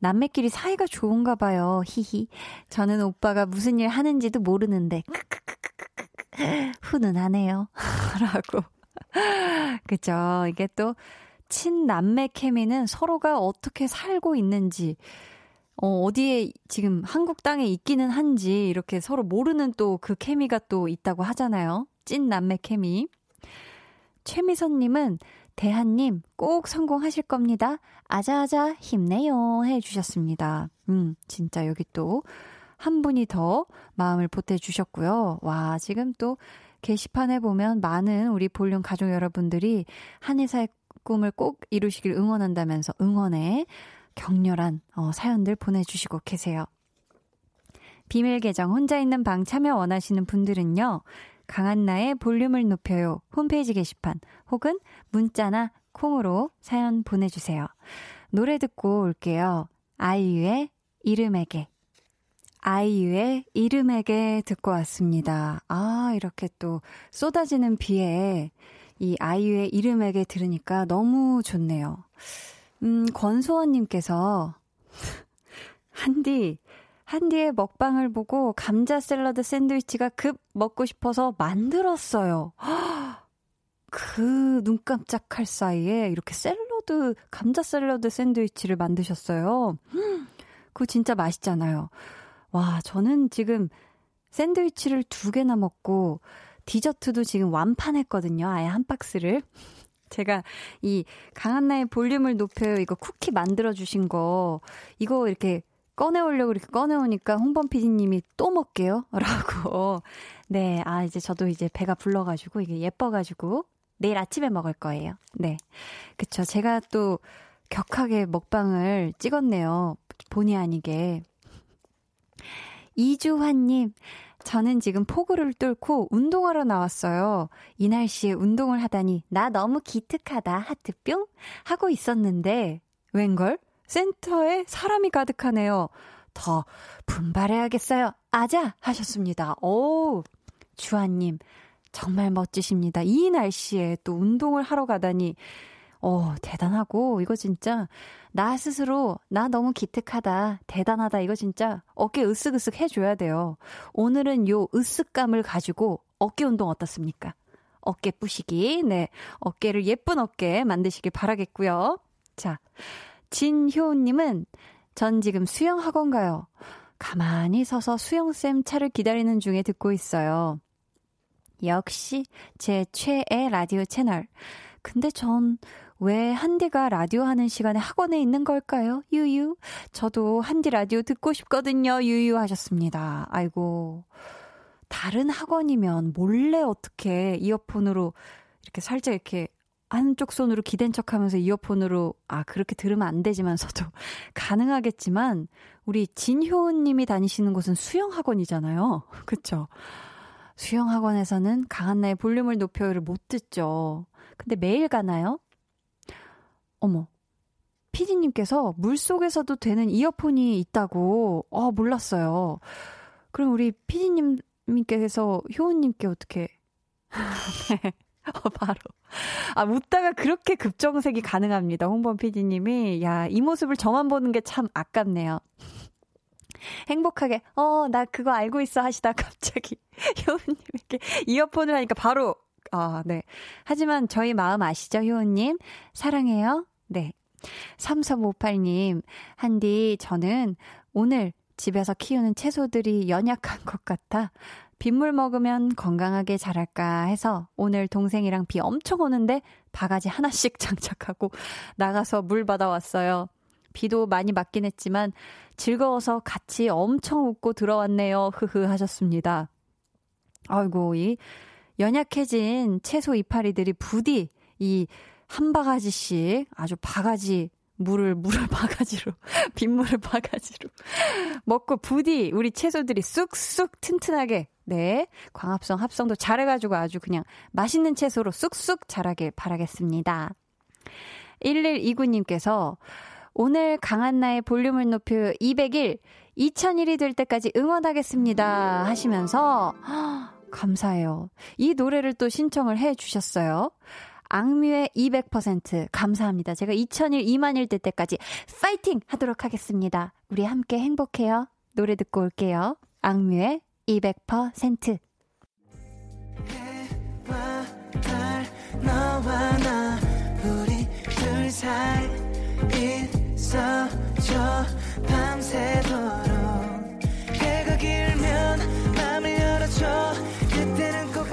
남매끼리 사이가 좋은가 봐요. 히히. 저는 오빠가 무슨 일 하는지도 모르는데 훈훈하네요. <laughs> 라고. 그죠. 이게 또 친남매 케미는 서로가 어떻게 살고 있는지, 어, 어디에 지금 한국 땅에 있기는 한지 이렇게 서로 모르는 또 그 케미가 또 있다고 하잖아요. 찐 남매 케미. 최미선님은 대한님 꼭 성공하실 겁니다. 아자아자 힘내요 해주셨습니다. 음, 진짜 여기 또 한 분이 더 마음을 보태주셨고요. 와, 지금 또 게시판에 보면 많은 우리 볼륨 가족 여러분들이 한의사의 꿈을 꼭 이루시길 응원한다면서 응원에 격렬한 어, 사연들 보내주시고 계세요. 비밀 계정 혼자 있는 방 참여 원하시는 분들은요. 강한나의 볼륨을 높여요 홈페이지 게시판 혹은 문자나 콩으로 사연 보내주세요. 노래 듣고 올게요. 아이유의 이름에게. 아이유의 이름에게 듣고 왔습니다. 아, 이렇게 또 쏟아지는 비에 이 아이유의 이름에게 들으니까 너무 좋네요. 음, 권소원님께서, <laughs> 한디, 한디의 먹방을 보고 감자 샐러드 샌드위치가 급 먹고 싶어서 만들었어요. <gasps> 그 눈 깜짝할 사이에 이렇게 샐러드, 감자 샐러드 샌드위치를 만드셨어요. <gasps> 그거 진짜 맛있잖아요. 와, 저는 지금 샌드위치를 두 개나 먹고 디저트도 지금 완판했거든요. 아예 한 박스를. 제가 이 강한나의 볼륨을 높여요. 이거 쿠키 만들어주신 거, 이거 이렇게 꺼내오려고 이렇게 꺼내오니까 홍범 PD님이 또 먹게요? <laughs> 라고. 네, 아, 이제 저도 이제 배가 불러가지고, 이게 예뻐가지고, 내일 아침에 먹을 거예요. 네. 그쵸. 제가 또 격하게 먹방을 찍었네요. 본의 아니게. 이주환님, 저는 지금 폭우를 뚫고 운동하러 나왔어요. 이 날씨에 운동을 하다니 나 너무 기특하다 하트 뿅 하고 있었는데 웬걸 센터에 사람이 가득하네요. 더 분발해야겠어요. 아자 하셨습니다. 오 주아님 정말 멋지십니다. 이 날씨에 또 운동을 하러 가다니 어 대단하고 이거 진짜 나 스스로 나 너무 기특하다, 대단하다 이거 진짜 어깨 으쓱으쓱 해줘야 돼요. 오늘은 요 으쓱감을 가지고 어깨 운동 어떻습니까? 어깨 뿌시기, 네 어깨를 예쁜 어깨 만드시길 바라겠고요. 자, 진효님은 전 지금 수영 학원 가요. 가만히 서서 수영쌤 차를 기다리는 중에 듣고 있어요. 역시 제 최애 라디오 채널. 근데 전 왜 한디가 라디오 하는 시간에 학원에 있는 걸까요? 유유. 저도 한디 라디오 듣고 싶거든요. 유유 하셨습니다. 아이고. 다른 학원이면 몰래 어떻게 이어폰으로 이렇게 살짝 이렇게 한쪽 손으로 기댄 척 하면서 이어폰으로, 아, 그렇게 들으면 안 되지만서도 <laughs> 가능하겠지만, 우리 진효은 님이 다니시는 곳은 수영학원이잖아요. <laughs> 그쵸? 수영학원에서는 강한나의 볼륨을 높여요를 못 듣죠. 근데 매일 가나요? 어머. 피디님께서 물 속에서도 되는 이어폰이 있다고, 어, 몰랐어요. 그럼 우리 피디님께서 효은님께 어떻게, 네. <laughs> 어, 바로. 아, 웃다가 그렇게 급정색이 가능합니다. 홍범 PD님이. 야, 이 모습을 저만 보는 게 참 아깝네요. 행복하게, 어, 나 그거 알고 있어 하시다 갑자기 <laughs> 효은님에게 이어폰을 하니까 바로, 아, 네. 하지만 저희 마음 아시죠, 효은님? 사랑해요. 네. 3358님, 한디, 저는 오늘 집에서 키우는 채소들이 연약한 것 같아 빗물 먹으면 건강하게 자랄까 해서 오늘 동생이랑 비 엄청 오는데 바가지 하나씩 <laughs> 장착하고 나가서 물 받아왔어요. 비도 많이 맞긴 했지만 즐거워서 같이 엄청 웃고 들어왔네요. 흐흐 하셨습니다. 아이고, 이 연약해진 채소 이파리들이 부디 이 한 바가지씩 아주 바가지 물을 물을 <laughs> 바가지로 빗물을 바가지로 먹고 부디 우리 채소들이 쑥쑥 튼튼하게 네 광합성 합성도 잘해가지고 아주 그냥 맛있는 채소로 쑥쑥 자라길 바라겠습니다. 1129님께서 오늘 강한나의 볼륨을 높여 200일 2000일이 될 때까지 응원하겠습니다 하시면서 <gasps> 감사해요. 이 노래를 또 신청을 해 주셨어요. 악뮤의 200% 감사합니다. 제가 2000일, 2만일 될 때까지 파이팅 하도록 하겠습니다. 우리 함께 행복해요. 노래 듣고 올게요. 악뮤의 200%. 너와 나 우리 둘 사이 있어줘 밤새도록 해가 길면 맘을 열어줘 그때는 꼭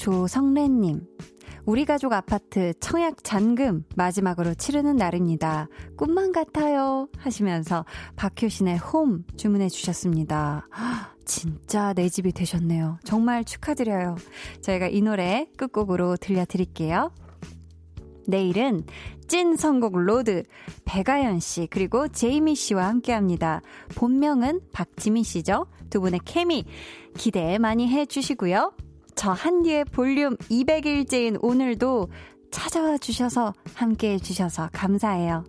조성래님. 우리 가족 아파트 청약 잔금 마지막으로 치르는 날입니다. 꿈만 같아요. 하시면서 박효신의 홈 주문해 주셨습니다. <gasps> 진짜 내 집이 되셨네요. 정말 축하드려요. 저희가 이 노래 끝곡으로 들려드릴게요. 내일은 찐 선곡 로드 배가연 씨 그리고 제이미 씨와 함께합니다. 본명은 박지민 씨죠. 두 분의 케미 기대 많이 해주시고요. 저 한디의 볼륨 200일째인 오늘도 찾아와 주셔서 함께 해주셔서 감사해요.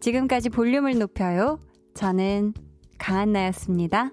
지금까지 볼륨을 높여요. 저는 강한나였습니다.